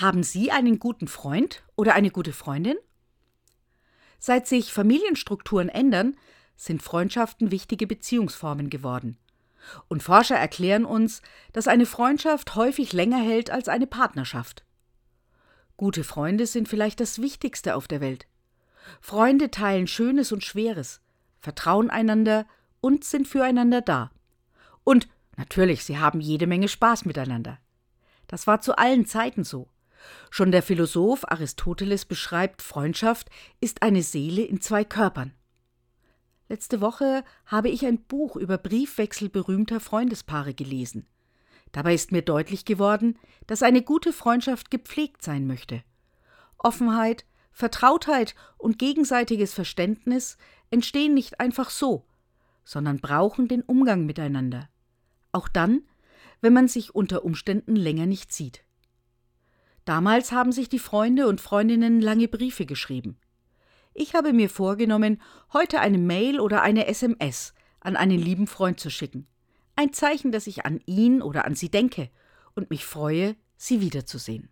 Haben Sie einen guten Freund oder eine gute Freundin? Seit sich Familienstrukturen ändern, sind Freundschaften wichtige Beziehungsformen geworden. Und Forscher erklären uns, dass eine Freundschaft häufig länger hält als eine Partnerschaft. Gute Freunde sind vielleicht das Wichtigste auf der Welt. Freunde teilen Schönes und Schweres, vertrauen einander und sind füreinander da. Und natürlich, sie haben jede Menge Spaß miteinander. Das war zu allen Zeiten so. Schon der Philosoph Aristoteles beschreibt, Freundschaft ist eine Seele in zwei Körpern. Letzte Woche habe ich ein Buch über Briefwechsel berühmter Freundespaare gelesen. Dabei ist mir deutlich geworden, dass eine gute Freundschaft gepflegt sein möchte. Offenheit, Vertrautheit und gegenseitiges Verständnis entstehen nicht einfach so, sondern brauchen den Umgang miteinander. Auch dann, wenn man sich unter Umständen länger nicht sieht. Damals haben sich die Freunde und Freundinnen lange Briefe geschrieben. Ich habe mir vorgenommen, heute eine Mail oder eine SMS an einen lieben Freund zu schicken. Ein Zeichen, dass ich an ihn oder an sie denke und mich freue, sie wiederzusehen.